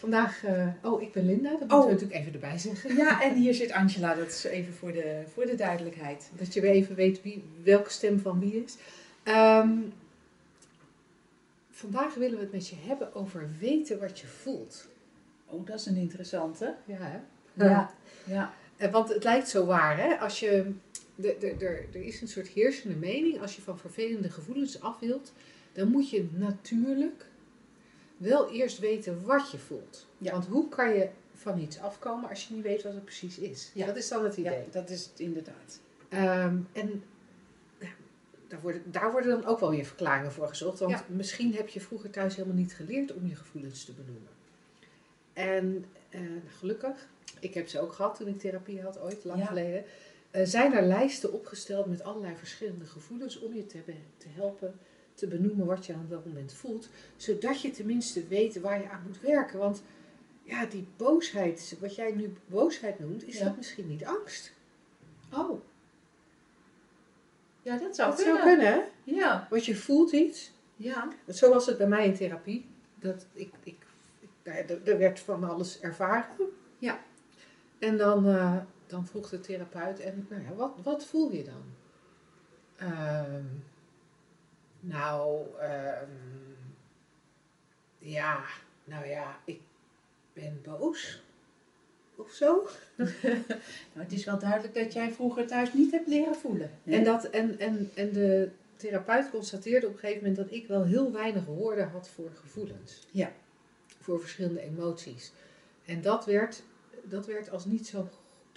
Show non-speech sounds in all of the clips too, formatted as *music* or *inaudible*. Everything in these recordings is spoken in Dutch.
Vandaag, uh, oh ik ben Linda, dat moeten Oh. we natuurlijk even erbij zeggen. Ja, en hier zit Angela, dat is even voor de, voor de duidelijkheid. Dat je weer even weet wie, welke stem van wie is. Ehm, vandaag willen we het met je hebben over weten wat je voelt. Oh, dat is een interessante. Ja, hè? Ja, ja. Eh, Want het lijkt zo waar, hè? Als je, er is een soort heersende mening, als je van vervelende gevoelens af wilt, dan moet je natuurlijk wel eerst weten wat je voelt. Ja. Want hoe kan je van iets afkomen als je niet weet wat het precies is? Ja. Dat is dan het idee. ja, dat is het inderdaad. Ehm, en daar, worden, daar worden dan ook wel weer verklaringen voor gezocht. Want Ja. misschien heb je vroeger thuis helemaal niet geleerd om je gevoelens te benoemen. En eh, gelukkig, ik heb ze ook gehad toen ik therapie had, ooit, lang geleden. eh, zijn er lijsten opgesteld met allerlei verschillende gevoelens om je te, te helpen te benoemen wat je aan dat moment voelt. Zodat je tenminste weet waar je aan moet werken. Want ja, die boosheid, wat jij nu boosheid noemt, is Ja. dat misschien niet angst? Oh. Ja, dat zou Dat kunnen. zou kunnen, hè? Ja, Want je voelt iets. ja. Zo was het bij mij in therapie. Dat ik, ik, ik, nou er, er werd van alles ervaren. Ja. En dan, eh, dan vroeg de therapeut, en nou ja, wat, wat voel je dan? Ehm, nou, ehm, ja, nou ja, ik ben boos. Of zo. *laughs* Nou, het is wel duidelijk dat jij vroeger thuis niet hebt leren voelen. hè? En, dat, en, en, en de therapeut constateerde op een gegeven moment dat ik wel heel weinig woorden had voor gevoelens. Ja. Voor verschillende emoties. En dat werd, dat werd als niet zo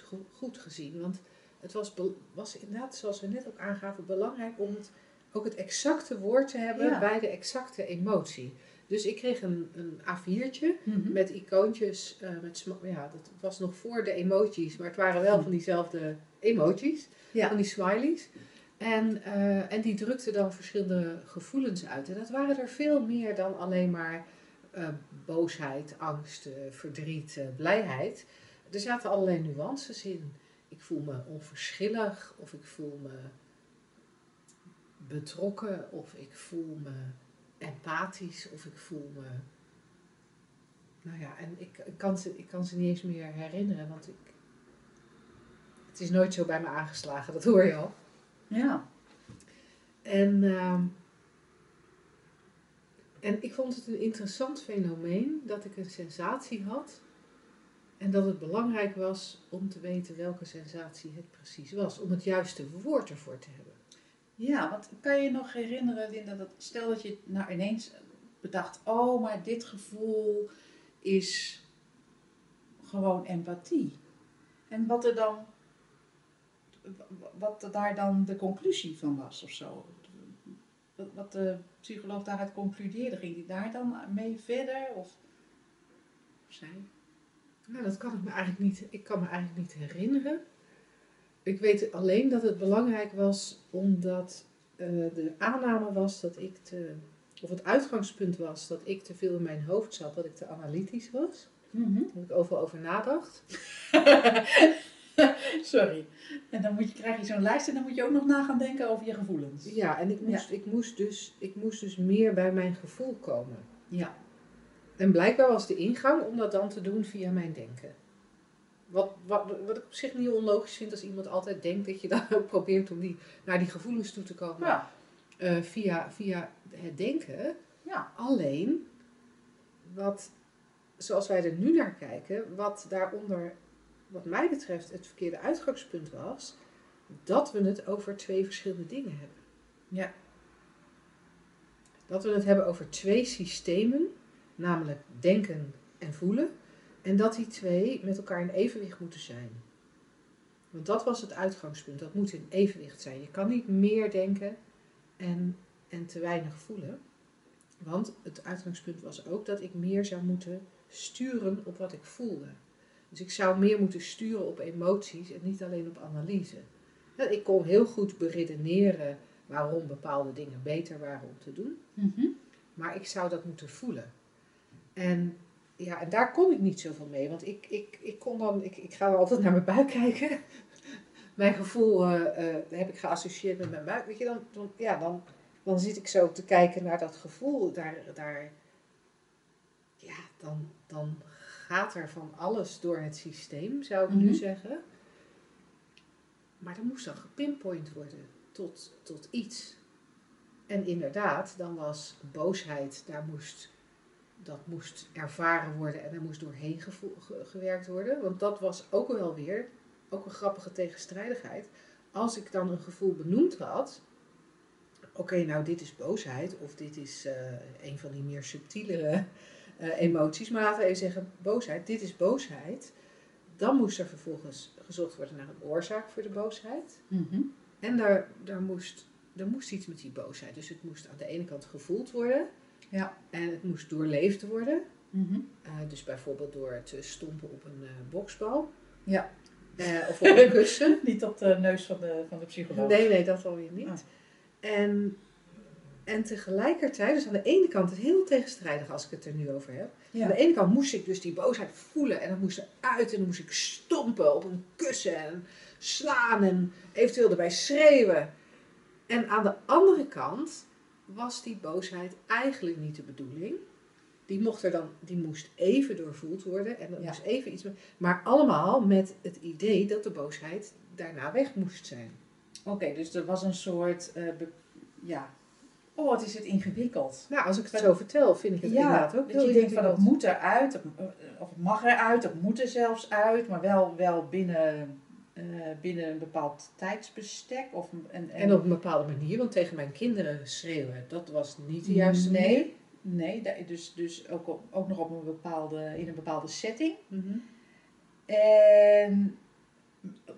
goed, goed gezien. Want het was, was inderdaad, zoals we net ook aangaven, belangrijk om het, ook het exacte woord te hebben Ja. bij de exacte emotie. Dus ik kreeg een, een A4'tje Mhm. met icoontjes. eh, met ja, dat was nog voor de emojis, maar het waren wel van diezelfde emoties Ja. van die smileys. En, eh, en die drukte dan verschillende gevoelens uit. En dat waren er veel meer dan alleen maar eh, boosheid, angst, verdriet, blijheid. Er zaten allerlei nuances in. Ik voel me onverschillig, of ik voel me betrokken, of ik voel me empathisch, of ik voel me. Nou ja, en ik, ik, kan ze, ik kan ze niet eens meer herinneren, want ik, het is nooit zo bij me aangeslagen, dat hoor je al. Ja. En, ehm, en ik vond het een interessant fenomeen dat ik een sensatie had. En dat het belangrijk was om te weten welke sensatie het precies was. Om het juiste woord ervoor te hebben. Ja, want kan je nog herinneren, Linda, dat stel dat je nou ineens bedacht, oh, maar dit gevoel is gewoon empathie. En wat er dan, wat daar dan de conclusie van was of zo. Wat- Wat de psycholoog daaruit concludeerde, ging die daar dan mee verder? Of, of zij? Nou, dat kan ik me eigenlijk niet, ik kan me eigenlijk niet herinneren. Ik weet alleen dat het belangrijk was omdat eh, de aanname was dat ik te, of het uitgangspunt was dat ik te veel in mijn hoofd zat, dat ik te analytisch was. Dat ik overal over nadacht. *laughs* Sorry. En dan moet je, krijg je zo'n lijst en dan moet je ook nog na gaan denken over je gevoelens. Ja, en ik moest, ik moest, dus, ik moest dus meer bij mijn gevoel komen. Ja. En blijkbaar was de ingang om dat dan te doen via mijn denken. Wat, wat, wat ik op zich niet onlogisch vind als iemand altijd denkt dat je dan ook probeert om die, naar die gevoelens toe te komen. Ja. eh, via, via het denken. Ja. Alleen, wat, zoals wij er nu naar kijken, wat daaronder, wat mij betreft, het verkeerde uitgangspunt was, dat we het over twee verschillende dingen hebben. Ja. Dat we het hebben over twee systemen, namelijk denken en voelen, en dat die twee met elkaar in evenwicht moeten zijn. Want dat was het uitgangspunt, dat moet in evenwicht zijn. Je kan niet meer denken en, en te weinig voelen. Want het uitgangspunt was ook dat ik meer zou moeten sturen op wat ik voelde. Dus ik zou meer moeten sturen op emoties en niet alleen op analyse. Ik kon heel goed beredeneren waarom bepaalde dingen beter waren om te doen. Mhm. Maar ik zou dat moeten voelen. En, ja, en daar kon ik niet zoveel mee. Want ik, ik, ik kon dan, ik, ik ga wel altijd naar mijn buik kijken. *laughs* mijn gevoel eh, heb ik geassocieerd met mijn buik. Weet je, dan, dan, ja, dan, dan zit ik zo te kijken naar dat gevoel. Daar, daar, ja, dan, dan gaat er van alles door het systeem, zou ik nu Mhm. zeggen. Maar dan moest dan gepinpoint worden tot, tot iets. En inderdaad, dan was boosheid, daar moest, dat moest ervaren worden en daar moest doorheen gewerkt worden. Want dat was ook wel weer, ook een grappige tegenstrijdigheid. Als ik dan een gevoel benoemd had, oké, nou dit is boosheid of dit is eh, een van die meer subtielere eh, emoties. Maar laten we even zeggen, boosheid, dit is boosheid. Dan moest er vervolgens gezocht worden naar een oorzaak voor de boosheid. Mhm. En daar, daar, moest, er moest iets met die boosheid. Dus het moest aan de ene kant gevoeld worden. Ja. En het moest doorleefd worden. Mhm. Eh, dus bijvoorbeeld door te stompen op een eh, boksbal. Ja. Eh, of op een *laughs* kussen. Niet op de neus van de, van de psycholoog. Nee, nee, dat alweer niet. Ah. En, en tegelijkertijd, dus aan de ene kant het heel tegenstrijdig als ik het er nu over heb. Aan de ene kant moest ik dus die boosheid voelen en dat moest eruit en dan moest ik stompen op een kussen en slaan en eventueel erbij schreeuwen. En aan de andere kant was die boosheid eigenlijk niet de bedoeling. Die, mocht er dan, die moest even doorvoeld worden en er Ja. moest even iets. Maar allemaal met het idee dat de boosheid daarna weg moest zijn. Oké, dus er was een soort, eh, ja, oh wat is het ingewikkeld. Nou, als ik het zo vertel, vind ik het inderdaad ook dat je denkt van het moet eruit, eh, of het mag eruit, het moet er zelfs uit, maar wel, wel binnen, eh, binnen een bepaald tijdsbestek. Of, een- en, En op een bepaalde manier, want tegen mijn kinderen schreeuwen, dat was niet de juiste manier. nee, nee, dus, dus ook, op- ook nog op een bepaalde, in een bepaalde setting. Mhm. En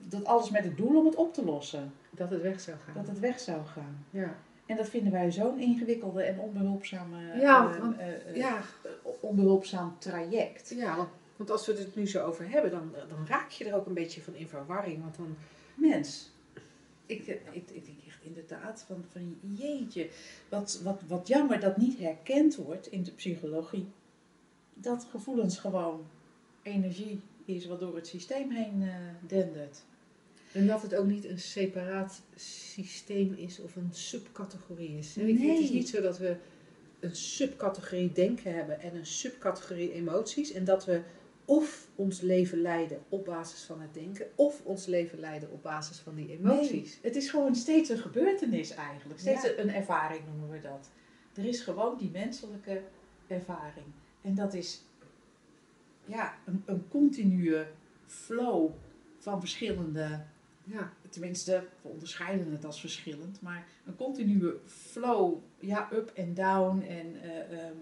dat alles met het doel om het op te lossen, Dat het weg zou gaan. dat het weg zou gaan. Ja. En dat vinden wij zo'n ingewikkelde en onbehulpzame, Ja, eh, want- eh, Ja, onbehulpzaam traject. ja, want, want als we het nu zo over hebben, dan, dan raak je er ook een beetje van in verwarring. Want dan, Mens. Ik, eh, ik, ik denk echt inderdaad van, van jeetje, wat, wat, wat jammer dat niet herkend wordt in de psychologie. Dat gevoelens gewoon energie is wat door het systeem heen eh, dendert. en dat het ook niet een separaat systeem is of een subcategorie is. Weet je, Nee. Het is niet zo dat we een subcategorie denken hebben en een subcategorie emoties. En dat we of ons leven leiden op basis van het denken, of ons leven leiden op basis van die emoties. Nee, het is gewoon steeds een gebeurtenis eigenlijk. Steeds Ja. een ervaring noemen we dat. Er is gewoon die menselijke ervaring. En dat is ja, een, een continue flow van verschillende, Ja. tenminste, we onderscheiden het als verschillend, maar een continue flow, ja, up en down en eh, ehm,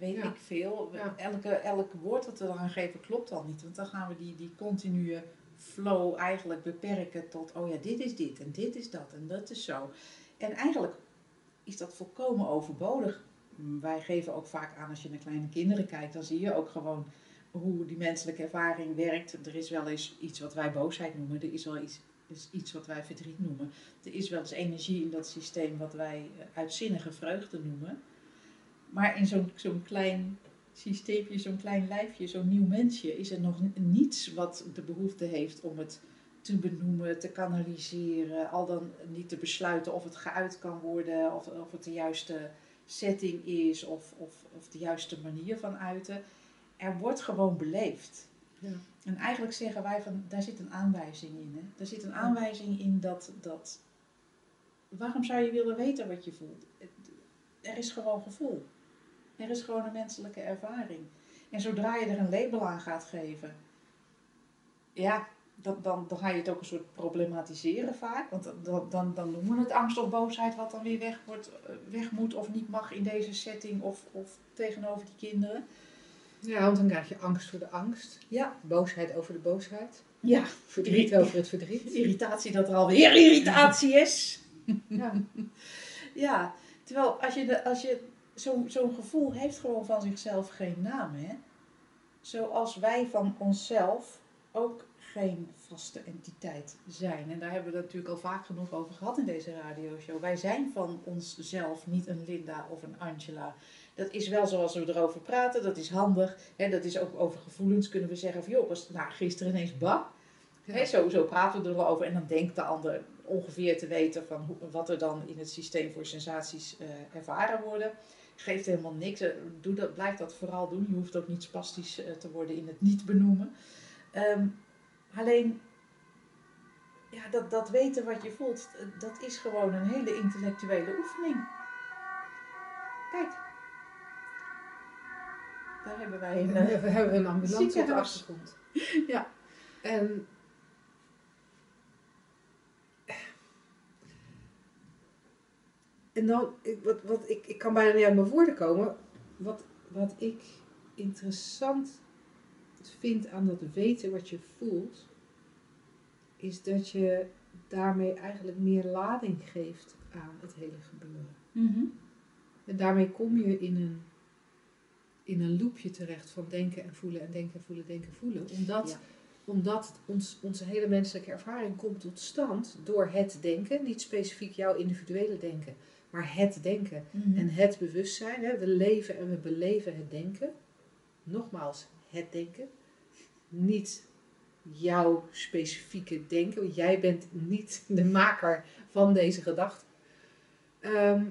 weet Ja. ik veel. Ja. Elke, elk woord dat we eraan geven klopt al niet, want dan gaan we die, die continue flow eigenlijk beperken tot, oh ja, dit is dit en dit is dat en dat is zo. En eigenlijk is dat volkomen overbodig. Wij geven ook vaak aan, als je naar kleine kinderen kijkt, dan zie je ook gewoon hoe die menselijke ervaring werkt. Er is wel eens iets wat wij boosheid noemen, er is wel iets, is iets wat wij verdriet noemen. Er is wel eens energie in dat systeem wat wij eh, uitzinnige vreugde noemen. Maar in zo'n zo'n klein systeempje, zo'n klein lijfje, zo'n nieuw mensje, is er nog niets wat de behoefte heeft om het te benoemen, te kanaliseren, al dan niet te besluiten of het geuit kan worden, of, of het de juiste setting is, of, of, of de juiste manier van uiten. Er wordt gewoon beleefd. Ja. En eigenlijk zeggen wij van, daar zit een aanwijzing in. Hè? Daar zit een aanwijzing in dat, dat, waarom zou je willen weten wat je voelt? Er is gewoon gevoel. Er is gewoon een menselijke ervaring. En zodra je er een label aan gaat geven, ja, dan, dan, dan ga je het ook een soort problematiseren vaak. Want dan, dan, dan noemen we het angst of boosheid wat dan weer weg, wordt, eh, weg moet of niet mag in deze setting of, of tegenover die kinderen. ja, want dan krijg je angst voor de angst, Ja, boosheid over de boosheid, ja. verdriet over het verdriet. irritatie dat er alweer irritatie is. Ja. *laughs* Ja, terwijl als je, de, als je zo'n gevoel heeft gewoon van zichzelf geen naam, hè. Zoals wij van onszelf ook geen vaste entiteit zijn. En daar hebben we het natuurlijk al vaak genoeg over gehad in deze radioshow. Wij zijn van onszelf niet een Linda of een Angela. Dat is wel zoals we erover praten, dat is handig. Hè, dat is ook over gevoelens kunnen we zeggen van joh, was nou, gisteren ineens bang. Hè, zo, zo praten we erover en dan denkt de ander ongeveer te weten van hoe, wat er dan in het systeem voor sensaties eh, ervaren worden. Geeft helemaal niks. Eh, Doe dat, blijf dat vooral doen. Je hoeft ook niet spastisch eh, te worden in het niet benoemen. Ehm, alleen, ja, dat, dat weten wat je voelt, eh, dat is gewoon een hele intellectuele oefening. Kijk. Daar hebben wij een... *laughs* We hebben een ambulance op de achtergrond. Ja. En En dan, ik, wat, wat, ik, ik kan bijna niet uit mijn woorden komen. Wat, wat ik interessant vind aan dat weten wat je voelt, is dat je daarmee eigenlijk meer lading geeft aan het hele gebeuren. mhm. En daarmee kom je in een, in een loopje terecht van denken en voelen en denken en voelen, denken en voelen. Omdat, Ja. omdat ons, onze hele menselijke ervaring komt tot stand door het denken. Niet specifiek jouw individuele denken, maar het denken. Mhm. En het bewustzijn. Hè? We leven en we beleven het denken. Nogmaals, het denken. Niet jouw specifieke denken. want Jij bent niet *laughs* de maker van deze gedachte. Ehm,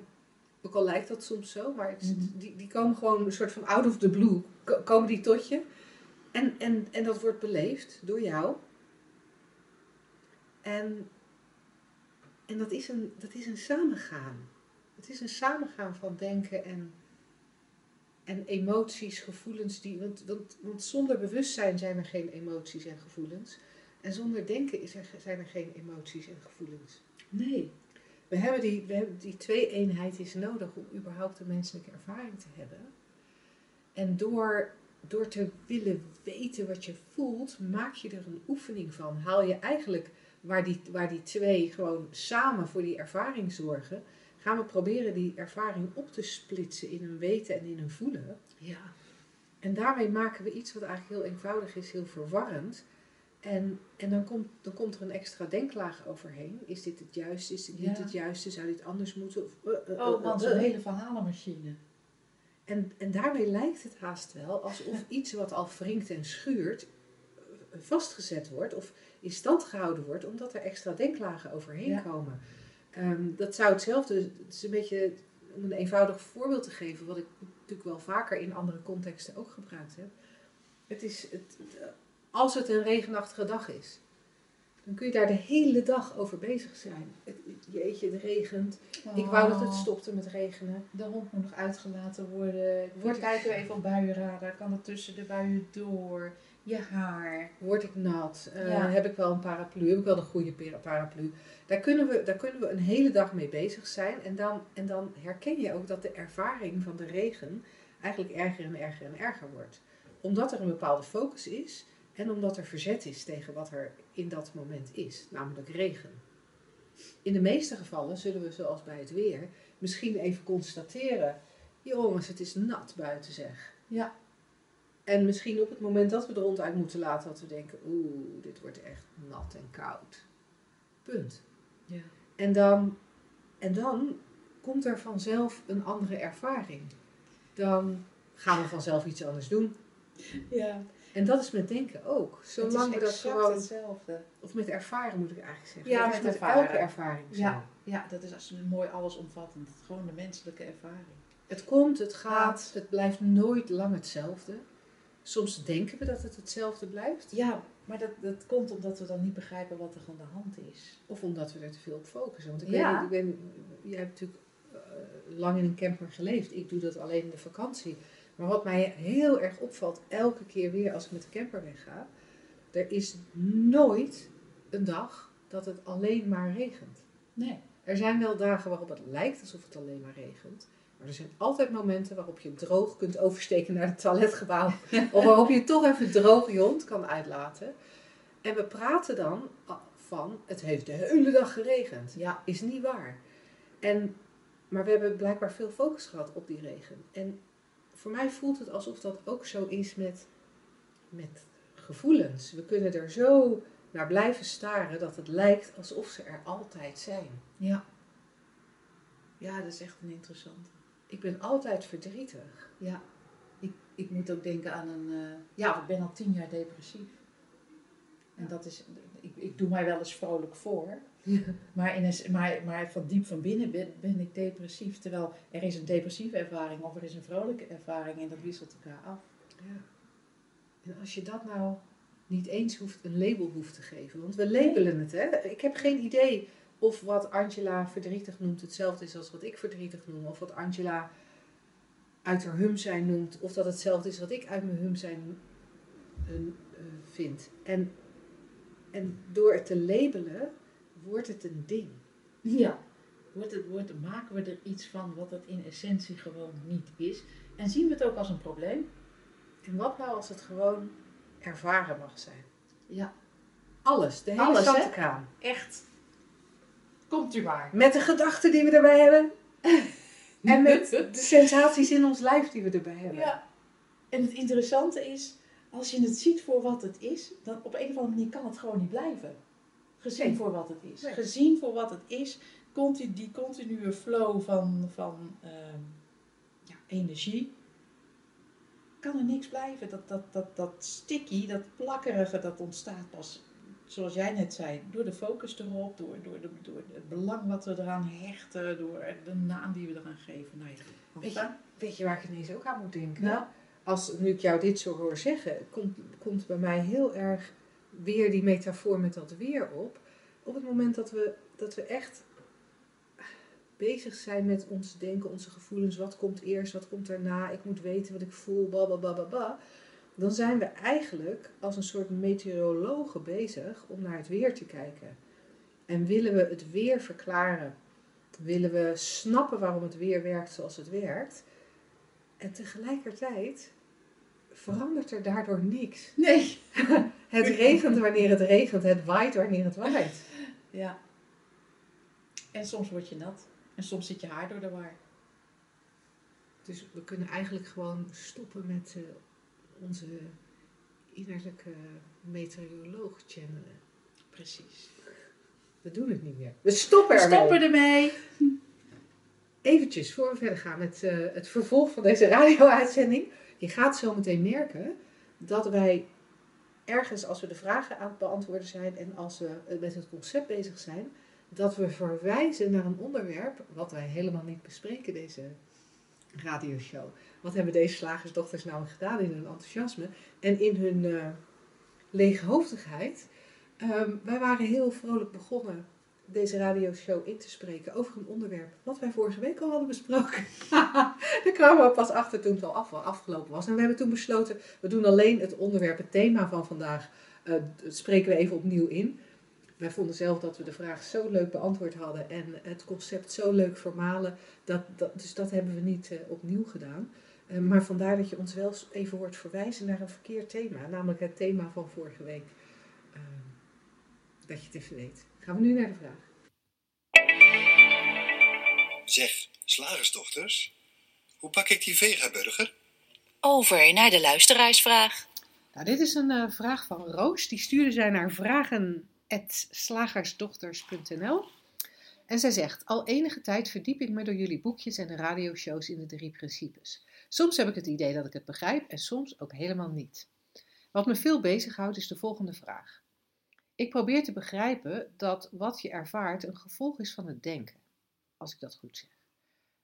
ook al lijkt dat soms zo, maar Mhm. die, die komen gewoon een soort van out of the blue. ko- Komen die tot je. En, en, en dat wordt beleefd door jou. En, en dat, is een, dat is een samengaan. Het is een samengaan van denken en, en emoties, gevoelens. Die, want, want, want zonder bewustzijn zijn er geen emoties en gevoelens. En zonder denken is er, zijn er geen emoties en gevoelens. Nee. We hebben die, we hebben die twee-eenheid is nodig om überhaupt een menselijke ervaring te hebben. En door, door te willen weten wat je voelt, maak je er een oefening van. Haal je eigenlijk waar die, waar die twee gewoon samen voor die ervaring zorgen, gaan we proberen die ervaring op te splitsen in een weten en in een voelen. Ja. En daarmee maken we iets wat eigenlijk heel eenvoudig is, heel verwarrend. En, en dan, komt, dan komt er een extra denklaag overheen. Is dit het juiste? Is dit niet Ja. het juiste? Zou dit anders moeten? Of, eh, Oh, eh, want zo'n hele verhalenmachine. En, en daarmee lijkt het haast wel alsof *laughs* iets wat al wringt en schuurt vastgezet wordt of in stand gehouden wordt, omdat er extra denklagen overheen Ja. komen. Ehm, dat zou hetzelfde, het is een beetje om een eenvoudig voorbeeld te geven, wat ik natuurlijk wel vaker in andere contexten ook gebruikt heb. Het is, het, het- als het een regenachtige dag is, dan kun je daar de hele dag over bezig zijn. Het, jeetje, het regent. Ik wou dat het Oh. stopte met regenen. De hond moet nog uitgelaten worden. Wordt kijken we even op buienradar. Kan het tussen de buien door? Je haar. Word ik nat? Eh, Ja. Heb ik wel een paraplu? Heb ik wel een goede para- paraplu? Daar kunnen, we, daar kunnen we een hele dag mee bezig zijn. En dan, en dan herken je ook dat de ervaring van de regen eigenlijk erger en erger en erger wordt. Omdat er een bepaalde focus is en omdat er verzet is tegen wat er in dat moment is, namelijk regen. In de meeste gevallen zullen we, zoals bij het weer, misschien even constateren: jongens, het is nat buiten zeg. Ja. En misschien op het moment dat we de hond uit moeten laten, dat we denken: oeh, dit wordt echt nat en koud. Punt. Ja. En dan, en dan komt er vanzelf een andere ervaring. Dan gaan we vanzelf iets anders doen. Ja. En dat is met denken ook. Zolang we dat gewoon. hetzelfde. Of met ervaren moet ik eigenlijk zeggen. Ja, met met ervaren. elke ervaring zo. Ja. Ja, dat is als mooi allesomvattend. Gewoon de menselijke ervaring. Het komt, het gaat, het blijft nooit lang hetzelfde. Soms denken we dat het hetzelfde blijft. Ja, maar dat, dat komt omdat we dan niet begrijpen wat er aan de hand is. Of omdat we er te veel op focussen. Want ik Ja. weet niet, ik ben, jij hebt natuurlijk eh, lang in een camper geleefd. Ik doe dat alleen in de vakantie. Maar wat mij heel erg opvalt, elke keer weer als ik met de camper wegga, er is nooit een dag dat het alleen maar regent. Nee. Er zijn wel dagen waarop het lijkt alsof het alleen maar regent. Maar er zijn altijd momenten waarop je droog kunt oversteken naar het toiletgebouw. *laughs* of waarop je toch even droog je hond kan uitlaten. En we praten dan van, het heeft de hele dag geregend. Ja. Is niet waar. En, maar we hebben blijkbaar veel focus gehad op die regen. En voor mij voelt het alsof dat ook zo is met, met gevoelens. We kunnen er zo naar blijven staren dat het lijkt alsof ze er altijd zijn. Ja. Ja, dat is echt een interessante. Ik ben altijd verdrietig. Ja. Ik, ik moet ook denken aan een... eh, ja, ik ben al tien jaar depressief. En dat is... Ik, ik doe mij wel eens vrolijk voor. Maar, in een, maar, maar van diep van binnen ben, ben ik depressief. Terwijl er is een depressieve ervaring of er is een vrolijke ervaring en dat wisselt elkaar af. Ja. En als je dat nou niet eens hoeft, een label hoeft te geven. Want we labelen het, hè. Ik heb geen idee of wat Angela verdrietig noemt hetzelfde is als wat ik verdrietig noem. Of wat Angela uit haar hum zijn noemt. Of dat hetzelfde is wat ik uit mijn hum zijn eh, vind. En, en door het te labelen, wordt het een ding. Ja. Wordt het, wordt, maken we er iets van wat het in essentie gewoon niet is. En zien we het ook als een probleem. En wat nou als het gewoon ervaren mag zijn? Ja. Alles, de hele Alles. Echt. Komt u maar. Met de gedachten die we erbij hebben. *laughs* En met de sensaties in ons lijf die we erbij hebben. Ja. En het interessante is, als je het ziet voor wat het is, dan op een of andere manier kan het gewoon niet blijven. Gezien Nee. voor wat het is. Nee. Gezien voor wat het is, continu, die continue flow van, van ehm, ja, energie, kan er niks blijven. Dat, dat, dat, dat sticky, dat plakkerige, dat ontstaat pas, zoals jij net zei, door de focus erop, door, door, de, door het belang wat we eraan hechten, door de naam die we eraan geven. Nou Weet je, weet je waar ik ineens ook aan moet denken? Nou, Als nu ik jou dit zo hoor zeggen, komt, komt bij mij heel erg weer die metafoor met dat weer op. Op het moment dat we, dat we echt bezig zijn met ons denken, onze gevoelens, wat komt eerst, wat komt daarna, ik moet weten wat ik voel, bababababa. Dan zijn we eigenlijk als een soort meteorologen bezig om naar het weer te kijken. En willen we het weer verklaren? Willen we snappen waarom het weer werkt zoals het werkt? En tegelijkertijd verandert er daardoor niks. nee. *laughs* Het regent wanneer het regent, het waait wanneer het waait. Ja. En soms word je nat. En soms zit je haar door de war. Dus we kunnen eigenlijk gewoon stoppen met eh, onze innerlijke meteoroloog channelen. Precies. We doen het niet meer. We stoppen We ermee. stoppen ermee. Eventjes, voor we verder gaan met eh, het vervolg van deze radio-uitzending. Je gaat zo meteen merken dat wij ergens, als we de vragen aan het beantwoorden zijn en als we met het concept bezig zijn, dat we verwijzen naar een onderwerp wat wij helemaal niet bespreken, deze radioshow. Wat hebben deze slagersdochters nou gedaan in hun enthousiasme en in hun eh leeghoofdigheid? Ehm, wij waren heel vrolijk begonnen deze radioshow in te spreken over een onderwerp wat wij vorige week al hadden besproken. *laughs* Daar kwamen we pas achter toen het al af, afgelopen was. En we hebben toen besloten, we doen alleen het onderwerp, het thema van vandaag, dat spreken we even opnieuw in. Wij vonden zelf dat we de vraag zo leuk beantwoord hadden en het concept zo leuk vermalen, dat, dat, dus dat hebben we niet eh, opnieuw gedaan. Eh, maar vandaar dat je ons wel even hoort verwijzen naar een verkeerd thema, namelijk het thema van vorige week. Eh, dat je het even weet. Gaan we nu naar de vraag. Zeg, slagersdochters, hoe pak ik die vegaburger? Over naar de luisteraarsvraag. Nou, dit is een eh, vraag van Roos. Die stuurde zij naar vragen.slagersdochters.nl. En zij zegt, al enige tijd verdiep ik me door jullie boekjes en radioshows in de drie principes. Soms heb ik het idee dat ik het begrijp en soms ook helemaal niet. Wat me veel bezighoudt is de volgende vraag. Ik probeer te begrijpen dat wat je ervaart een gevolg is van het denken, als ik dat goed zeg.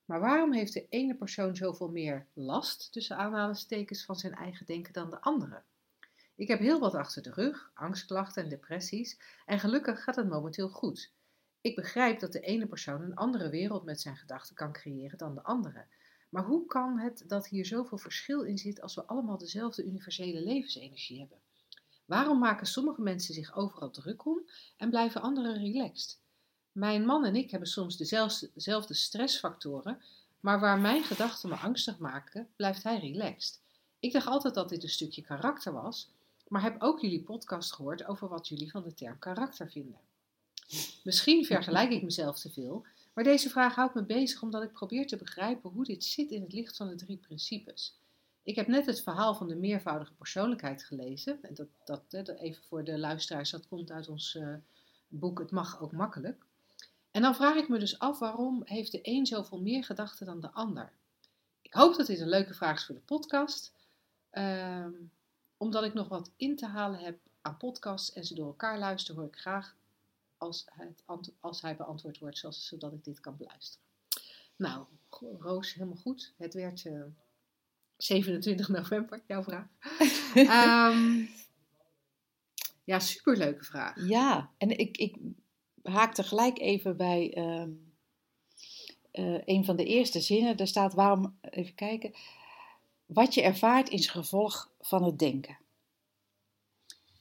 Maar waarom heeft de ene persoon zoveel meer last, tussen aanhalingstekens, van zijn eigen denken dan de andere? Ik heb heel wat achter de rug, angstklachten en depressies, en gelukkig gaat het momenteel goed. Ik begrijp dat de ene persoon een andere wereld met zijn gedachten kan creëren dan de andere. Maar hoe kan het dat hier zoveel verschil in zit als we allemaal dezelfde universele levensenergie hebben? Waarom maken sommige mensen zich overal druk om en blijven anderen relaxed? Mijn man en ik hebben soms dezelfde stressfactoren, maar waar mijn gedachten me angstig maken, blijft hij relaxed. Ik dacht altijd dat dit een stukje karakter was, maar heb ook jullie podcast gehoord over wat jullie van de term karakter vinden. Misschien vergelijk ik mezelf te veel, maar deze vraag houdt me bezig omdat ik probeer te begrijpen hoe dit zit in het licht van de drie principes. Ik heb net het verhaal van de meervoudige persoonlijkheid gelezen. En dat, dat, even voor de luisteraars, dat komt uit ons eh, boek Het mag ook makkelijk. En dan vraag ik me dus af, waarom heeft de een zoveel meer gedachten dan de ander? Ik hoop dat dit een leuke vraag is voor de podcast. Ehm, omdat ik nog wat in te halen heb aan podcasts en ze door elkaar luisteren, hoor ik graag als, het, als hij beantwoord wordt, zoals, zodat ik dit kan beluisteren. Nou, Roos, helemaal goed. Het werd eh, 27 november, jouw vraag. *laughs* Ehm, ja, superleuke vraag. Ja, en ik, ik haak tegelijk even bij ehm, eh, een van de eerste zinnen. Daar staat waarom, even kijken, wat je ervaart is gevolg van het denken.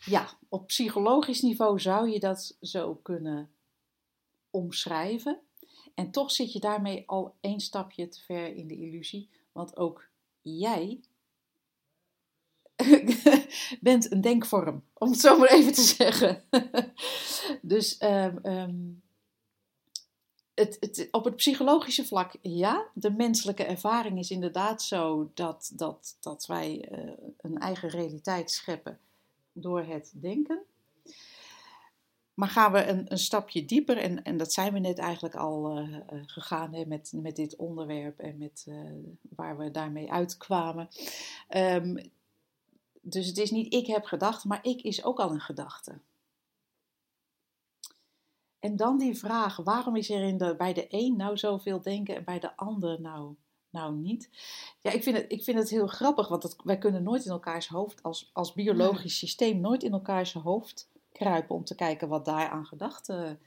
Ja, op psychologisch niveau zou je dat zo kunnen omschrijven. En toch zit je daarmee al één stapje te ver in de illusie, want ook jij *laughs* bent een denkvorm, om het zo maar even te zeggen. *laughs* dus ehm, ehm, het, het, op het psychologische vlak, ja, de menselijke ervaring is inderdaad zo dat, dat, dat wij eh, een eigen realiteit scheppen door het denken. Maar gaan we een, een stapje dieper, en, en dat zijn we net eigenlijk al eh, eh, gegaan hè, met, met dit onderwerp en met waar we daarmee uitkwamen. Ehm, dus het is niet ik heb gedacht, maar ik is ook al een gedachte. En dan die vraag, waarom is er in de, bij de een nou zoveel denken en bij de ander nou, nou niet? Ja, ik vind het, ik vind het heel grappig, want het, wij kunnen nooit in elkaars hoofd, als, als biologisch systeem, nooit in elkaars hoofd kruipen om te kijken wat daar aan gedachten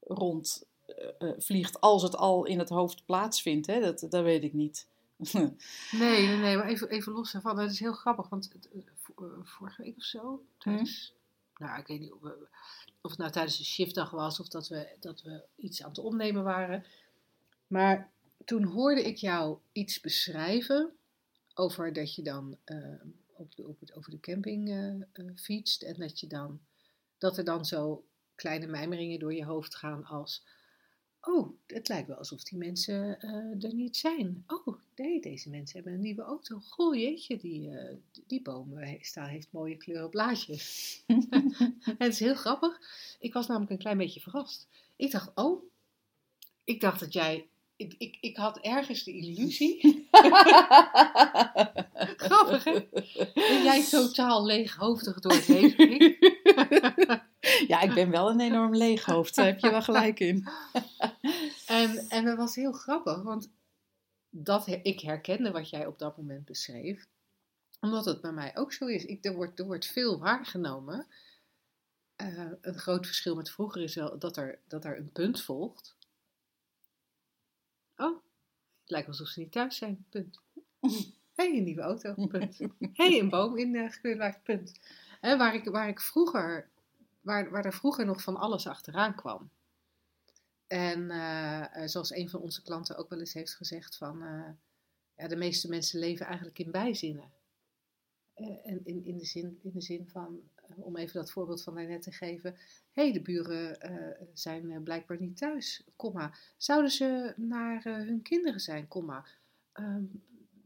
rond eh, eh, vliegt, als het al in het hoofd plaatsvindt. Hè? Dat, dat weet ik niet. *laughs* Nee, nee, nee, maar even, even los daarvan. Het is heel grappig, want eh, vo- vorige week of zo, tijdens, nou, ik weet niet of, of het nou tijdens de shiftdag was of dat we, dat we iets aan het opnemen waren. Maar toen hoorde ik jou iets beschrijven over dat je dan eh, op de, op het, over de camping eh, fietst en dat je dan, dat er dan zo kleine mijmeringen door je hoofd gaan als Oh, het lijkt wel alsof die mensen eh, er niet zijn. Oh, nee, deze mensen hebben een nieuwe auto. Goh, jeetje, die, eh, die boom he- staan, heeft mooie kleuren blaadjes. *laughs* het is heel grappig. Ik was namelijk een klein beetje verrast. Ik dacht, oh, ik dacht dat jij... Ik, ik, ik had ergens de illusie, *laughs* grappig hè, dat jij totaal leeghoofdig door het leven ging. *laughs* ja, ik ben wel een enorm leeghoofd, daar heb je wel gelijk in. *laughs* En, en dat was heel grappig, want dat, ik herkende wat jij op dat moment beschreef. Omdat het bij mij ook zo is. Ik, er, wordt, er wordt veel waargenomen. Eh, een groot verschil met vroeger is wel dat er, dat er een punt volgt. Oh, het lijkt alsof ze niet thuis zijn. Punt. Hey, een nieuwe auto. Punt. Hey, een boom in de gekleurd punt. Hè, waar, ik, waar ik vroeger, waar, waar er vroeger nog van alles achteraan kwam. En eh, eh, zoals een van onze klanten ook wel eens heeft gezegd van, eh, ja, de meeste mensen leven eigenlijk in bijzinnen. En in, in, de zin, in de zin van, om even dat voorbeeld van daarnet te geven, hé, hey, de buren zijn blijkbaar niet thuis, komma. Zouden ze naar hun kinderen zijn, komma.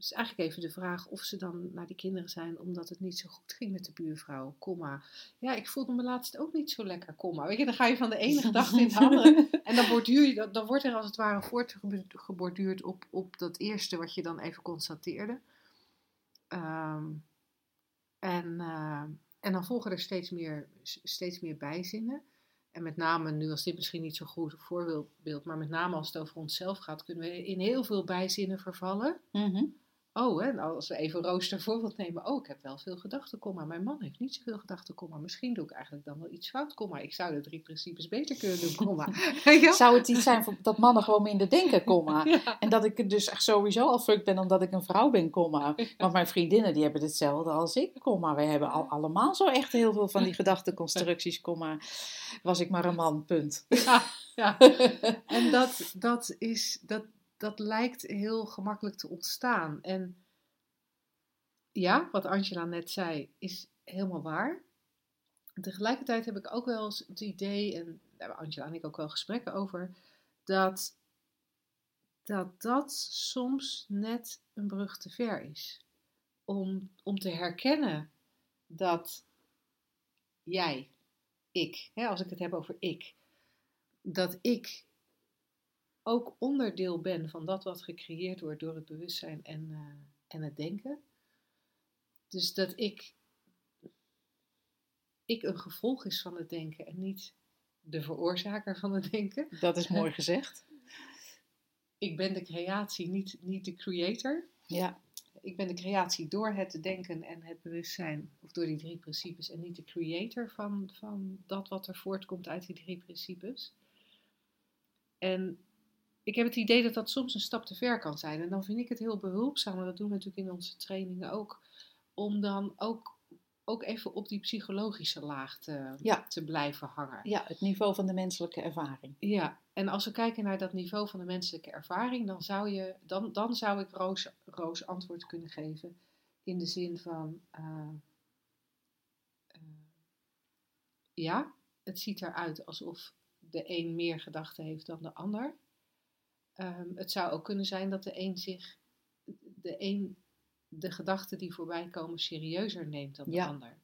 Is eigenlijk even de vraag of ze dan naar die kinderen zijn omdat het niet zo goed ging met de buurvrouw, komma. Ja, ik voelde me laatst ook niet zo lekker, komma. Weet je, dan ga je van de ene gedachte *laughs* in de andere. En dan, borduur je, dan, dan wordt er als het ware voortgeborduurd op, op dat eerste wat je dan even constateerde. Ehm, en, eh, en dan volgen er steeds meer, steeds meer bijzinnen. En met name, nu als dit misschien niet zo'n goed voorbeeld, maar met name als het over onszelf gaat, kunnen we in heel veel bijzinnen vervallen. Mhm. Oh, hè, nou, als we even Roos ter voorbeeld nemen. Oh, ik heb wel veel gedachten, kom maar. Mijn man heeft niet zoveel gedachten, kom maar. Misschien doe ik eigenlijk dan wel iets fout, kom maar. Ik zou de drie principes beter kunnen doen, kom maar. *laughs* Ja? Zou het iets zijn dat mannen gewoon minder denken, komma? *laughs* Ja. En dat ik dus echt sowieso al fuck ben omdat ik een vrouw ben, komma. Want mijn vriendinnen die hebben hetzelfde als ik, komma. Wij hebben al, allemaal zo echt heel veel van die *laughs* gedachteconstructies, komma. Was ik maar een man, punt. Ja, ja. En dat, dat, is, dat, dat lijkt heel gemakkelijk te ontstaan. En ja, wat Angela net zei, is helemaal waar. Tegelijkertijd heb ik ook wel eens het idee, en daar hebben Angela en ik ook wel gesprekken over, dat dat, dat soms net een brug te ver is. om, om te herkennen dat jij, ik, hè, als ik het heb over ik, dat ik ook onderdeel ben van dat wat gecreëerd wordt door het bewustzijn en, eh, en het denken. Dus dat ik, ik een gevolg is van het denken en niet de veroorzaker van het denken. Dat is *laughs* mooi gezegd. Ik ben de creatie, niet, niet de creator. Ja, Ik ben de creatie door het denken en het bewustzijn, of door die drie principes, en niet de creator van, van dat wat er voortkomt uit die drie principes. En ik heb het idee dat dat soms een stap te ver kan zijn. En dan vind ik het heel behulpzaam, en dat doen we natuurlijk in onze trainingen ook, om dan ook, ook even op die psychologische laag te, Ja. te blijven hangen. ja, het niveau van de menselijke ervaring. Ja, en als we kijken naar dat niveau van de menselijke ervaring, dan zou, je, dan, dan zou ik Roos, Roos antwoord kunnen geven in de zin van, eh, eh, ja, het ziet eruit alsof de een meer gedachten heeft dan de ander. Ehm, het zou ook kunnen zijn dat de een zich, de een de gedachten die voorbij komen serieuzer neemt dan de Ja. ander.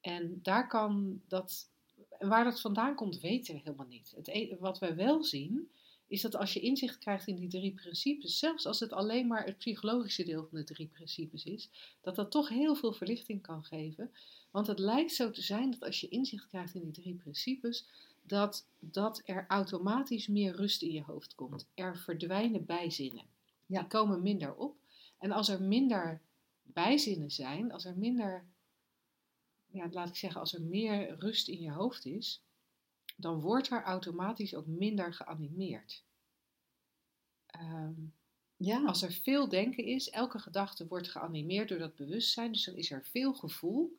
En daar kan dat, en waar dat vandaan komt, weten we helemaal niet. Het, e- wat wij wel zien, is dat als je inzicht krijgt in die drie principes, zelfs als het alleen maar het psychologische deel van de drie principes is, dat dat toch heel veel verlichting kan geven. Want het lijkt zo te zijn dat als je inzicht krijgt in die drie principes, dat, dat er automatisch meer rust in je hoofd komt. Er verdwijnen bijzinnen. Ja. Die komen minder op. En als er minder bijzinnen zijn, als er minder, ja, laat ik zeggen, als er meer rust in je hoofd is, dan wordt er automatisch ook minder geanimeerd. Ehm, Ja, als er veel denken is, elke gedachte wordt geanimeerd door dat bewustzijn, dus dan is er veel gevoel.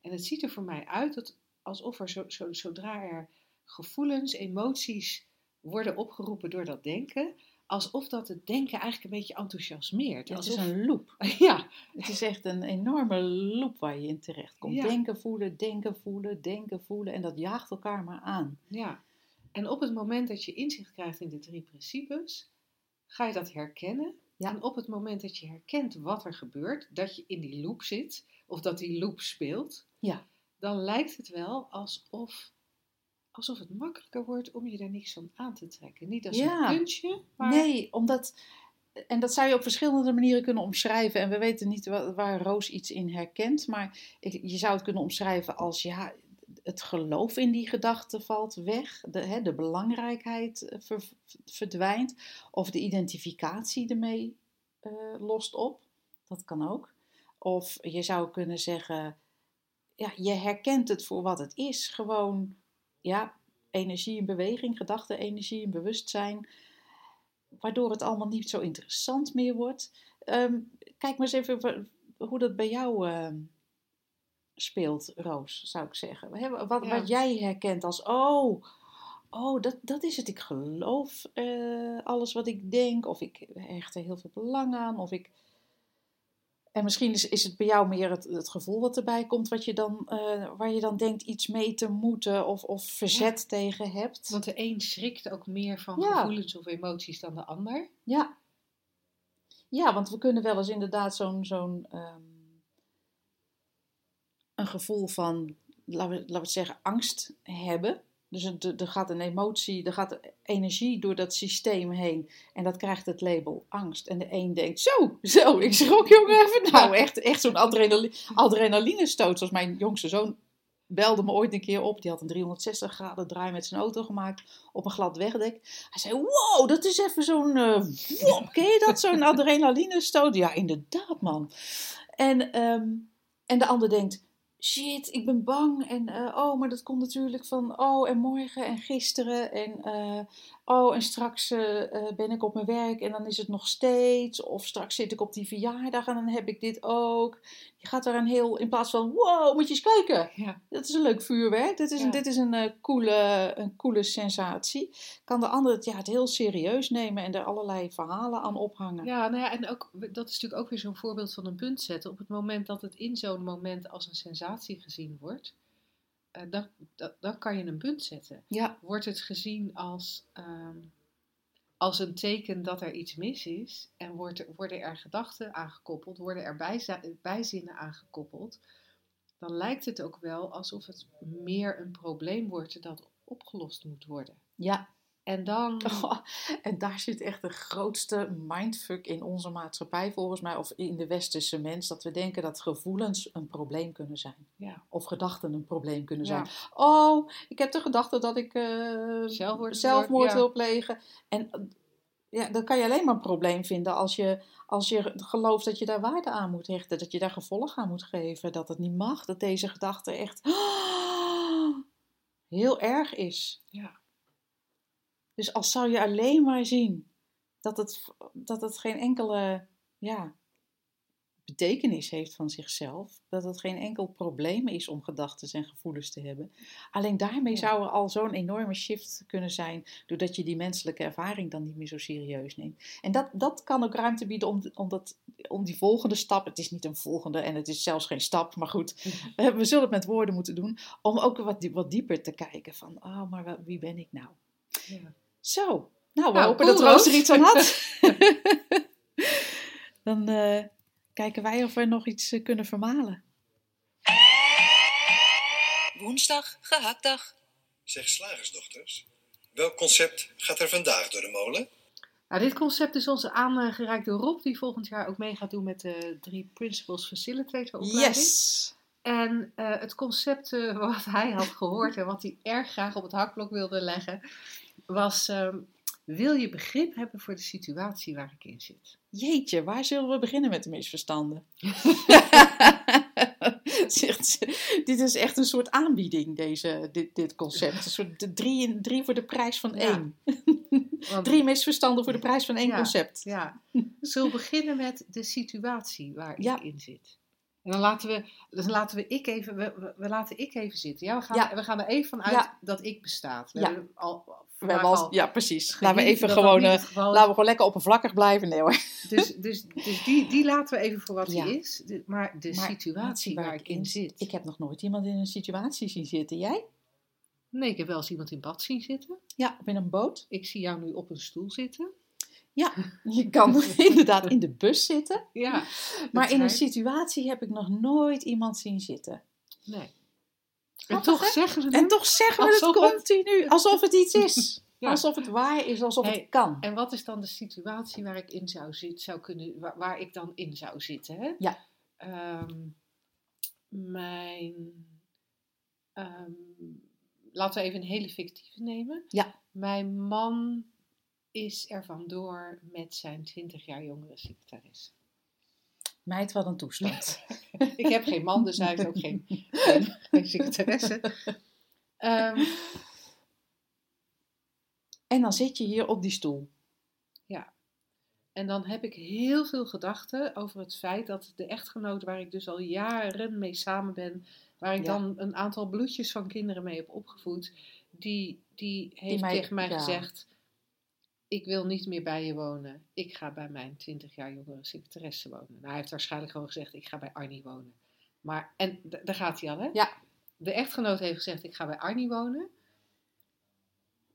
En het ziet er voor mij uit dat alsof er zo, zo, zodra er gevoelens, emoties worden opgeroepen door dat denken, alsof dat het denken eigenlijk een beetje enthousiasmeert. het is een loop. *laughs* ja, Het is echt een enorme loop waar je in terecht komt. Ja. Denken, voelen, denken, voelen, denken, voelen. En dat jaagt elkaar maar aan. Ja, en op het moment dat je inzicht krijgt in de drie principes, ga je dat herkennen. Ja. En op het moment dat je herkent wat er gebeurt, dat je in die loop zit, of dat die loop speelt, Ja. dan lijkt het wel alsof, alsof het makkelijker wordt om je er niks van aan te trekken. Niet als Ja. een kunstje, maar Nee, omdat... En dat zou je op verschillende manieren kunnen omschrijven. En we weten niet wa- waar Roos iets in herkent. Maar ik, je zou het kunnen omschrijven als... Ja, het geloof in die gedachte valt weg. De, hè, de belangrijkheid eh, ver- verdwijnt. Of de identificatie ermee eh, lost op. Dat kan ook. Of je zou kunnen zeggen... Ja, je herkent het voor wat het is. Gewoon, ja, energie in beweging, gedachte, energie in bewustzijn waardoor het allemaal niet zo interessant meer wordt. Ehm, kijk maar eens even hoe dat bij jou ehm, speelt, Roos, zou ik zeggen. Wat, Ja. wat jij herkent als, oh, oh dat, dat is het. Ik geloof eh, alles wat ik denk, of ik hecht er heel veel belang aan, of ik... En misschien is, is het bij jou meer het, het gevoel wat erbij komt, wat je dan, eh, waar je dan denkt iets mee te moeten of, of verzet tegen hebt. want de een schrikt ook meer van Ja. gevoelens of emoties dan de ander. Ja. Ja, want we kunnen wel eens inderdaad zo'n zo'n ehm, een gevoel van, laten we, laten we het zeggen, angst hebben. Dus er gaat een emotie, er gaat energie door dat systeem heen. En dat krijgt het label angst. En de een denkt, zo, zo, ik schrok jongen even. Nou, echt, echt zo'n adrenali adrenaline stoot. Zoals mijn jongste zoon belde me ooit een keer op. Die had een 360 graden draai met zijn auto gemaakt op een glad wegdek. Hij zei, wow, dat is even zo'n wop, ken je dat? Zo'n adrenaline stoot. Ja, inderdaad man. En, ehm, en de ander denkt, shit, ik ben bang. En eh, oh, maar dat komt natuurlijk van, oh, en morgen en gisteren. En eh, oh, en straks eh, eh, ben ik op mijn werk en dan is het nog steeds. Of straks zit ik op die verjaardag en dan heb ik dit ook. Je gaat daar een heel, in plaats van, wow, moet je eens kijken. Ja. Dat is een leuk vuurwerk. Dit is, Ja. dit is een, eh, coole, een coole sensatie. Kan de ander het, ja, het heel serieus nemen en er allerlei verhalen aan ophangen. Ja, nou ja, en ook, dat is natuurlijk ook weer zo'n voorbeeld van een punt zetten. Op het moment dat het in zo'n moment als een sensatie gezien wordt, eh, dan, dan, dan kan je een punt zetten. Ja, Wordt het gezien als, ehm, als een teken dat er iets mis is en wordt, er- worden er gedachten aangekoppeld, worden er bijzinnen aangekoppeld, dan lijkt het ook wel alsof het meer een probleem wordt dat opgelost moet worden. Ja, En dan, *laughs* Oh, en daar zit echt de grootste mindfuck in onze maatschappij, volgens mij, of in de westerse mens, dat we denken dat gevoelens een probleem kunnen zijn. ja, Of gedachten een probleem kunnen zijn. Oh, ik heb de gedachte dat ik eh, Zelfmoord- zelfmoord ja. wil plegen. En ja, dan kan je alleen maar een probleem vinden als je, als je gelooft dat je daar waarde aan moet hechten. Dat je daar gevolg aan moet geven. Dat het niet mag. Dat deze gedachte echt *gasps* heel erg is. ja, Dus als zou je alleen maar zien dat het, dat het geen enkele ja, betekenis heeft van zichzelf. Dat het geen enkel probleem is om gedachten en gevoelens te hebben. Alleen daarmee Ja. zou er al zo'n enorme shift kunnen zijn. Doordat je die menselijke ervaring dan niet meer zo serieus neemt. En dat, dat kan ook ruimte bieden om, om, dat, om die volgende stap. Het is niet een volgende en het is zelfs geen stap. Maar goed, we, we zullen het met woorden moeten doen. Om ook wat, wat dieper te kijken van, oh, maar wie ben ik nou? ja. Zo, nou, we Nou, hopen cool, dat Roos er iets aan had. *laughs* *laughs* Dan eh, kijken wij of we nog iets eh, kunnen vermalen. Woensdag, gehaktdag. Zeg slagersdochters, welk concept gaat er vandaag door de molen? Nou, dit concept is ons aangereikt door Rob, die volgend jaar ook mee gaat doen met de drie Principles Facilitator opleiding. Yes! En eh, het concept eh, *laughs* wat hij had gehoord en wat hij erg graag op het hakblok wilde leggen, was: ehm, wil je begrip hebben voor de situatie waar ik in zit? Jeetje, waar zullen we beginnen met de misverstanden? *laughs* Zegt dit is echt een soort aanbieding, deze, dit, dit concept. Een soort drie, drie voor de prijs van één. Drie misverstanden voor de prijs van één Ja. concept. Ja, zullen we beginnen met de situatie waar Ja. ik in zit? En dan laten we, dan laten we ik even, we, laten ik even zitten. Ja, we gaan, Ja. we gaan er even van uit Ja. dat ik bestaat. We Ja. hebben al, We hebben al, ja, precies. Laten we even gewoon, eh, is. laten we gewoon lekker oppervlakkig blijven. Nee hoor. *laughs* Dus, dus, dus die, die laten we even voor wat die is. Maar de Maar situatie waar ik in zit. Ik heb nog nooit iemand in een situatie zien zitten. Jij? Nee, ik heb wel eens iemand in bad zien zitten. Ja, op in een boot. Ik zie jou nu op een stoel zitten. Ja, *laughs* je kan *laughs* inderdaad in de bus zitten. Ja. Maar in een situatie heb ik nog nooit iemand zien zitten. Nee. En toch zeggen we En het. toch zeggen we het continu. Alsof het iets is. *laughs* Ja. Alsof het waar is, alsof Hey, het kan. En wat is dan de situatie waar ik in zou zitten, zou kunnen, waar, waar ik dan in zou zitten? Hè? Ja. Ehm, mijn, ehm, laten we even een hele fictieve nemen. Ja. Mijn man is er vandoor met zijn 20 jaar jongere secretaresse. Meid, wat een toestand. *laughs* Ik heb geen man, dus hij heeft ook geen, geen, geen secretaresse. Ehm, En dan zit je hier op die stoel. En dan heb ik heel veel gedachten over het feit dat de echtgenoot waar ik dus al jaren mee samen ben, waar ik Ja. dan een aantal bloedjes van kinderen mee heb opgevoed, die, die heeft mij- tegen mij ja. gezegd, ik wil niet meer bij je wonen. Ik ga bij mijn 20 jaar jongere secretaresse wonen. Nou, hij heeft waarschijnlijk gewoon gezegd, ik ga bij Arnie wonen. Maar, en daar gaat hij al, hè? Ja. De echtgenoot heeft gezegd, ik ga bij Arnie wonen.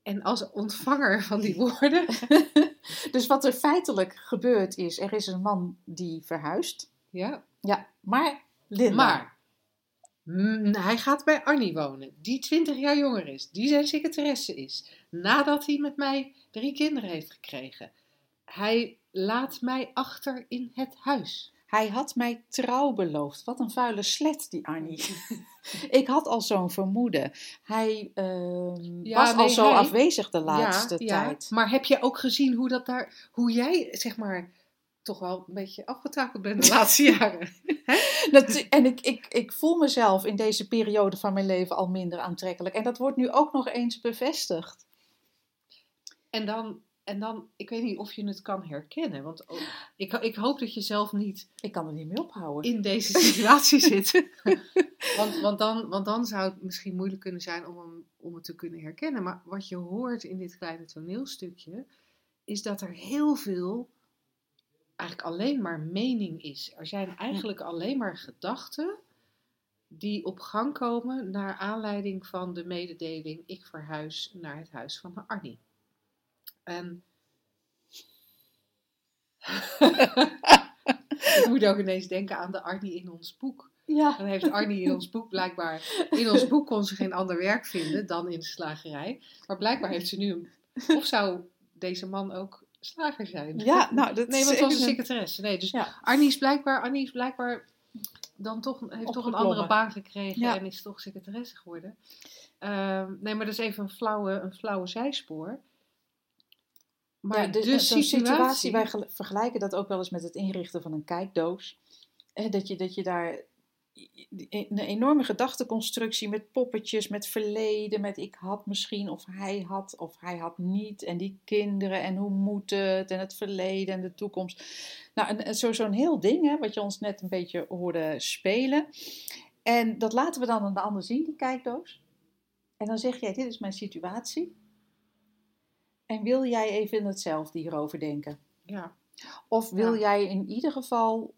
En als ontvanger van die woorden *laughs* Dus wat er feitelijk gebeurt is, er is een man die verhuist. Ja, Ja, maar Linda. maar hij gaat bij Arnie wonen, die 20 jaar jonger is, die zijn secretaresse is, nadat hij met mij drie kinderen heeft gekregen. Hij laat mij achter in het huis. Hij had mij trouw beloofd. Wat een vuile slet, die Arnie. *laughs* ik had al zo'n vermoeden. Hij ehm, Ja, was al zo hij- afwezig de laatste ja, tijd. Maar heb je ook gezien hoe dat daar, hoe jij zeg maar toch wel een beetje afgetakeld bent de *laughs* laatste jaren? En ik, ik, ik voel mezelf in deze periode van mijn leven al minder aantrekkelijk. En dat wordt nu ook nog eens bevestigd. En dan, en dan, ik weet niet of je het kan herkennen, want ook- ik, ik hoop dat je zelf niet Ik kan er niet mee ophouden. in deze situatie *laughs* zit. want, want, dan, want dan zou het misschien moeilijk kunnen zijn om, hem, om het te kunnen herkennen. Maar wat je hoort in dit kleine toneelstukje, is dat er heel veel, eigenlijk alleen maar mening is. Er zijn eigenlijk alleen maar gedachten die op gang komen naar aanleiding van de mededeling: ik verhuis naar het huis van Arnie. En *laughs* Ik moet ook ineens denken aan de Arnie in ons boek. Ja. Dan heeft Arnie in ons boek blijkbaar... In ons boek kon ze geen ander werk vinden dan in de slagerij. Maar blijkbaar heeft ze nu een... Of zou deze man ook slager zijn? Ja, nou, dat Nee, want het was een secretaresse. Nee, dus Ja. Arnie is blijkbaar... Arnie is blijkbaar dan toch, heeft toch een andere baan gekregen Ja. en is toch secretaresse geworden. Ehm, nee, maar dat is even een flauwe, een flauwe zijspoor. Maar ja, de, de, zo'n situatie... situatie, wij gel- vergelijken dat ook wel eens met het inrichten van een kijkdoos. Eh, dat, je, dat je daar een enorme gedachteconstructie met poppetjes, met verleden, met ik had misschien, of hij had, of hij had niet, en die kinderen, en hoe moet het, en het verleden en de toekomst. Nou, en, en zo, zo'n heel ding, hè, wat je ons net een beetje hoorde spelen. En dat laten we dan aan de ander zien, die kijkdoos. En dan zeg jij, dit is mijn situatie. En wil jij even hetzelfde hierover denken? Ja, Of wil Ja. jij in ieder geval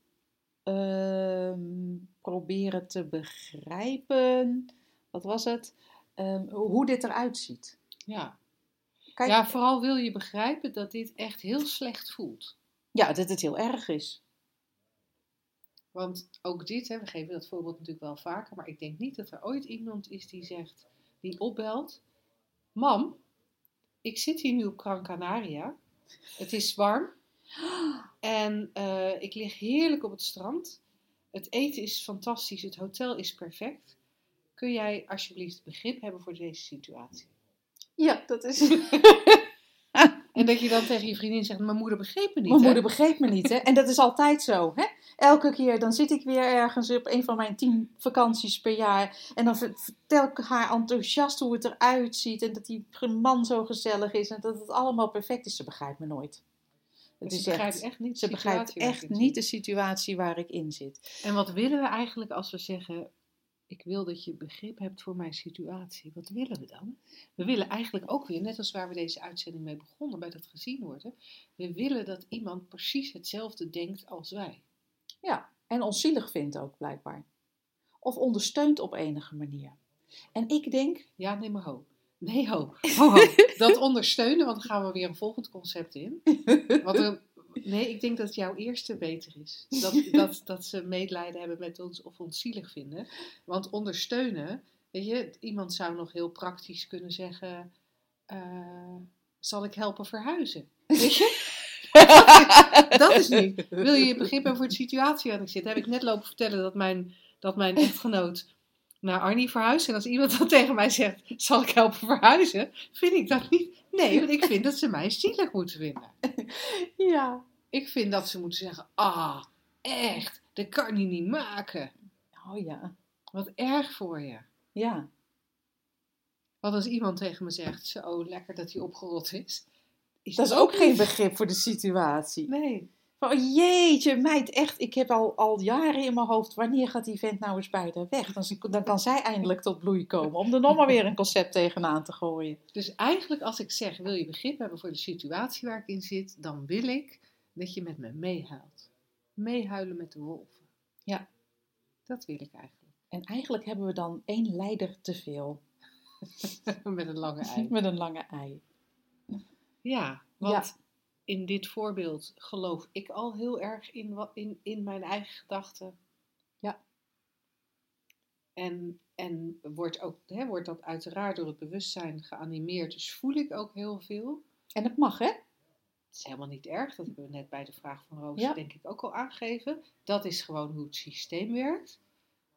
ehm, proberen te begrijpen, wat was het, Ehm, hoe dit eruit ziet? ja. Kijk, ja, vooral wil je begrijpen dat dit echt heel slecht voelt. ja, dat het heel erg is. Want ook dit, hè, we geven dat voorbeeld natuurlijk wel vaker, maar ik denk niet dat er ooit iemand is die zegt, die opbelt, Mam, ik zit hier nu op Gran Canaria. Het is warm en eh, ik lig heerlijk op het strand. Het eten is fantastisch, het hotel is perfect. Kun jij alsjeblieft begrip hebben voor deze situatie? Ja, dat is. *laughs* En dat je dan tegen je vriendin zegt, mijn moeder begreep me niet. Mijn hè?" moeder begreep me niet, hè? En dat is altijd zo, hè? Elke keer dan zit ik weer ergens op een van mijn tien vakanties per jaar. En dan ver- vertel ik haar enthousiast hoe het eruit ziet. En dat die man zo gezellig is. En dat het allemaal perfect is. Ze begrijpt me nooit. Het Ze begrijpt echt, echt niet de ze begrijpt situatie waar echt ik in niet zit. de situatie waar ik in zit. En wat willen we eigenlijk als we zeggen: Ik wil dat je begrip hebt voor mijn situatie? Wat willen we dan? We willen eigenlijk ook weer, net als waar we deze uitzending mee begonnen, bij dat gezien worden. We willen dat iemand precies hetzelfde denkt als wij. Ja, en ons zielig vindt ook blijkbaar. Of ondersteunt op enige manier. En ik denk, Ja, nee, maar ho. Nee, ho. *laughs* ho, ho. Dat ondersteunen, want dan gaan we weer een volgend concept in. Want een- nee, ik denk dat jouw eerste beter is. Dat, dat, *laughs* dat ze medelijden hebben met ons of ons zielig vinden. Want ondersteunen, weet je, iemand zou nog heel praktisch kunnen zeggen: eh, Zal ik helpen verhuizen? Weet je? *laughs* Dat is niet. Wil je begrip hebben voor de situatie waarin ik zit? Heb ik net lopen vertellen dat mijn, dat mijn echtgenoot naar Arnie verhuist. En als iemand dan tegen mij zegt: Zal ik helpen verhuizen? Vind ik dat niet. Nee, want ik vind dat ze mij zielig moeten vinden. *laughs* ja. Ik vind dat ze moeten zeggen: Ah, echt, dat kan je niet maken. Oh ja, Wat erg voor je. ja. Want als iemand tegen me zegt: Zo lekker dat hij opgerot is. is Dat is ook geen begrip voor de situatie. Nee. Van, oh jeetje, meid, echt, ik heb al, al jaren in mijn hoofd, wanneer gaat die vent nou eens bij haar weg? Dan, dan kan zij eindelijk tot bloei komen, om er nog maar weer een concept tegenaan te gooien. Dus eigenlijk, als ik zeg: Wil je begrip hebben voor de situatie waar ik in zit? Dan wil ik dat je met me meehuilt. Meehuilen met de wolven. Ja. Dat wil ik eigenlijk. En eigenlijk hebben we dan één leider te veel, *laughs* met een lange ei. met een lange ei. Ja, want in dit voorbeeld geloof ik al heel erg in, wat, in, in mijn eigen gedachten. Ja. En, en wordt, ook, hè, wordt dat uiteraard door het bewustzijn geanimeerd, dus voel ik ook heel veel. En het mag, hè? Het is helemaal niet erg, dat hebben we net bij de vraag van Roos Ja. denk ik ook al aangegeven. Dat is gewoon hoe het systeem werkt.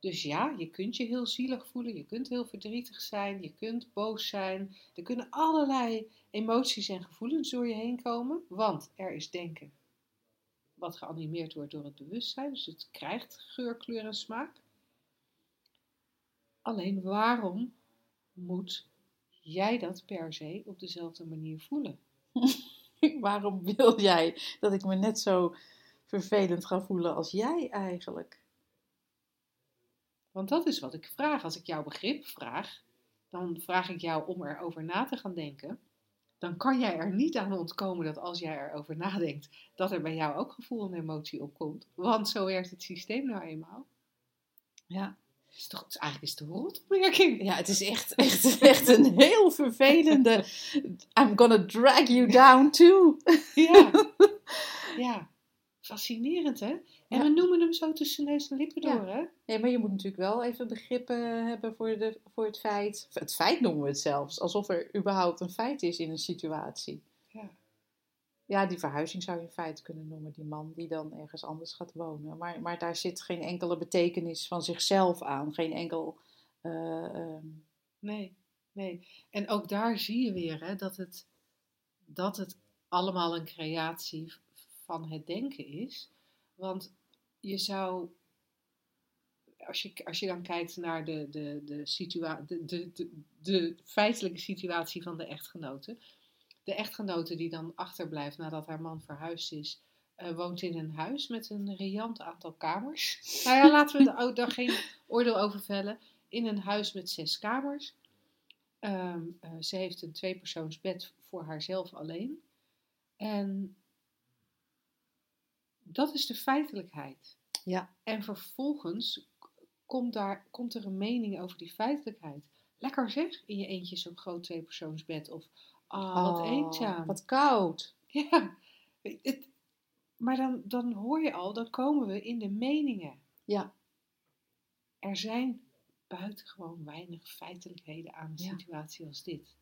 Dus ja, je kunt je heel zielig voelen, je kunt heel verdrietig zijn, je kunt boos zijn. Er kunnen allerlei emoties en gevoelens door je heen komen, want er is denken. Wat geanimeerd wordt door het bewustzijn, dus het krijgt geur, kleur en smaak. Alleen waarom moet jij dat per se op dezelfde manier voelen? *laughs* Waarom wil jij dat ik me net zo vervelend ga voelen als jij eigenlijk? Want dat is wat ik vraag. Als ik jouw begrip vraag, dan vraag ik jou om erover na te gaan denken. Dan kan jij er niet aan ontkomen dat als jij erover nadenkt, dat er bij jou ook gevoel en emotie opkomt. Want zo werkt het systeem nou eenmaal. Ja, is toch, eigenlijk is het een rotopmerking. ja het is echt, echt, echt een heel vervelende. I'm gonna drag you down too. Ja. *laughs* ja. Fascinerend, hè? En Ja. we noemen hem zo tussen neus en lippen Ja. door, hè? Nee, maar je moet natuurlijk wel even begrippen hebben voor, de, voor het feit. Het feit noemen we het zelfs. Alsof er überhaupt een feit is in een situatie. Ja. Ja, die verhuizing zou je een feit kunnen noemen. Die man die dan ergens anders gaat wonen. Maar, maar daar zit geen enkele betekenis van zichzelf aan. Geen enkel... eh, ehm, Nee, nee. En ook daar zie je weer hè, dat, het, dat het allemaal een creatie van het denken is. Want je zou, als je, als je dan kijkt naar de, de, de, de, de, de, feitelijke situatie van de echtgenote. De echtgenote die dan achterblijft nadat haar man verhuisd is, eh, woont in een huis met een riant aantal kamers. *laughs* Nou ja, laten we ook daar geen oordeel over vellen. In een huis met zes kamers. Ehm, eh, ze heeft een tweepersoonsbed voor haarzelf alleen. En dat is de feitelijkheid. Ja. En vervolgens komt, daar, komt er een mening over die feitelijkheid. Lekker zeg, in je eentje zo'n groot tweepersoonsbed. Of, ah, wat oh, eenzaam. Wat koud. *laughs* Ja, het, maar dan, dan hoor je al, dan komen we in de meningen. Ja. Er zijn buitengewoon weinig feitelijkheden aan een Ja. situatie als dit.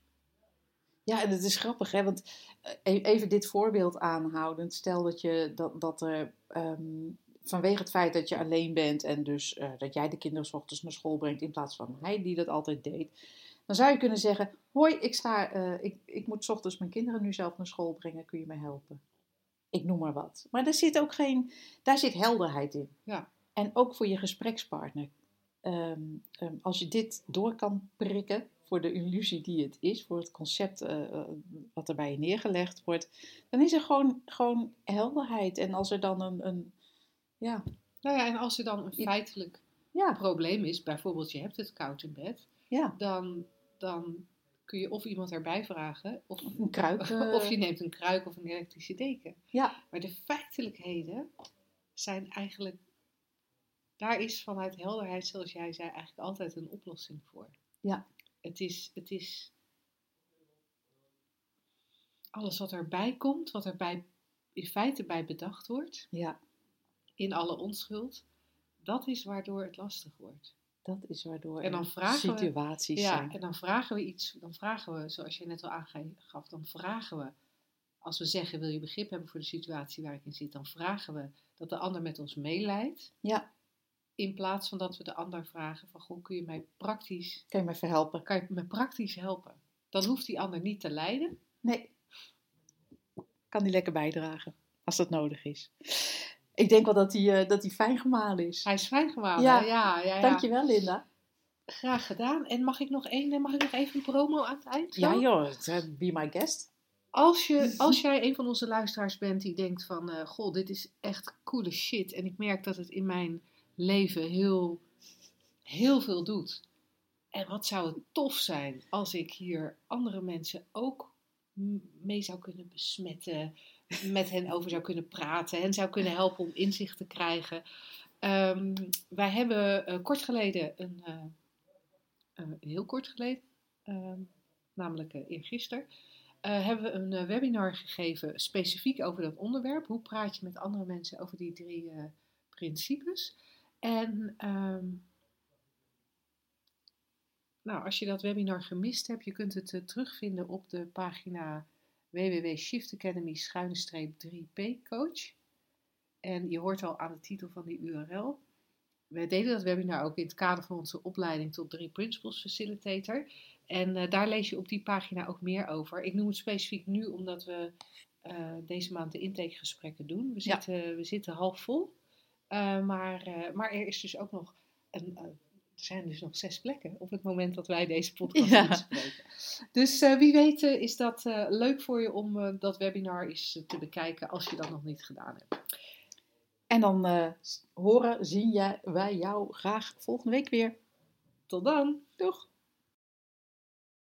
Ja, en het is grappig, hè? Want eh, e- even dit voorbeeld aanhoudend. Stel dat, je, dat, dat er ehm, vanwege het feit dat je alleen bent en dus eh, dat jij de kinderen 's ochtends naar school brengt in plaats van hij die dat altijd deed. Dan zou je kunnen zeggen: Hoi, ik, sta, eh, ik, ik moet 's ochtends mijn kinderen nu zelf naar school brengen, kun je me helpen? Ik noem maar wat. Maar daar zit ook geen, daar zit helderheid in. Ja. En ook voor je gesprekspartner. Ehm, ehm, als je dit door kan prikken voor de illusie die het is, voor het concept eh, eh, wat er bij je neergelegd wordt, dan is er gewoon, gewoon helderheid. En als er dan een, een ja, Nou ja, en als er dan een feitelijk ja, probleem is, bijvoorbeeld je hebt het koud in bed, ja, dan, dan kun je of iemand erbij vragen, of, een kruik. eh, *laughs* of je neemt een kruik of een elektrische deken. Ja, Maar de feitelijkheden zijn eigenlijk, daar is vanuit helderheid, zoals jij zei, eigenlijk altijd een oplossing voor. Ja. Het is, het is alles wat erbij komt, wat erbij in feite bij bedacht wordt, ja, in alle onschuld, dat is waardoor het lastig wordt. dat is waardoor En dan er we- situaties Ja, zijn. en dan vragen we iets, dan vragen we, zoals je net al aangaf, dan vragen we, als we zeggen wil je begrip hebben voor de situatie waar ik in zit, dan vragen we dat de ander met ons meeleidt. Ja, In plaats van dat we de ander vragen van, goh, kun je mij praktisch, kan je me verhelpen? kan je me praktisch helpen? Dan hoeft die ander niet te lijden. Nee. Kan die lekker bijdragen, als dat nodig is. Ik denk wel dat die, eh, dat fijn gemalen is. Hij is fijn gemalen. Ja, ja, ja, ja. Dankjewel, Linda. Graag gedaan. En mag ik nog één, mag ik nog even een promo aan het eind? Ja joh, eh, be my guest. Als, je, als jij een van onze luisteraars bent die denkt van, eh, goh, dit is echt coole shit. En ik merk dat het in mijn leven heel, heel veel doet. En wat zou het tof zijn als ik hier andere mensen ook mee zou kunnen besmetten. Met hen over zou kunnen praten. Hen zou kunnen helpen om inzicht te krijgen. Ehm, wij hebben eh, kort geleden een, eh, eh, heel kort geleden, ehm, namelijk eergisteren, hebben we een webinar gegeven specifiek over dat onderwerp. Hoe praat je met andere mensen over die drie principes? En um, nou, als je dat webinar gemist hebt, je kunt het uh, terugvinden op de pagina www.shiftacademy-3p coach. En je hoort al aan de titel van die URL. Wij deden dat webinar ook in het kader van onze opleiding tot 3 Principles Facilitator. En uh, daar lees je op die pagina ook meer over. Ik noem het specifiek nu omdat we uh, deze maand de intakegesprekken doen. We zitten, we zitten half vol. Uh, maar, maar er is dus ook nog een, er zijn dus nog zes plekken op het moment dat wij deze podcast *laughs* ja. inspreken. Dus wie weet is dat leuk voor je om dat webinar eens te bekijken als je dat nog niet gedaan hebt. En dan horen, zien jij, wij jou graag volgende week weer. Tot dan. Doeg!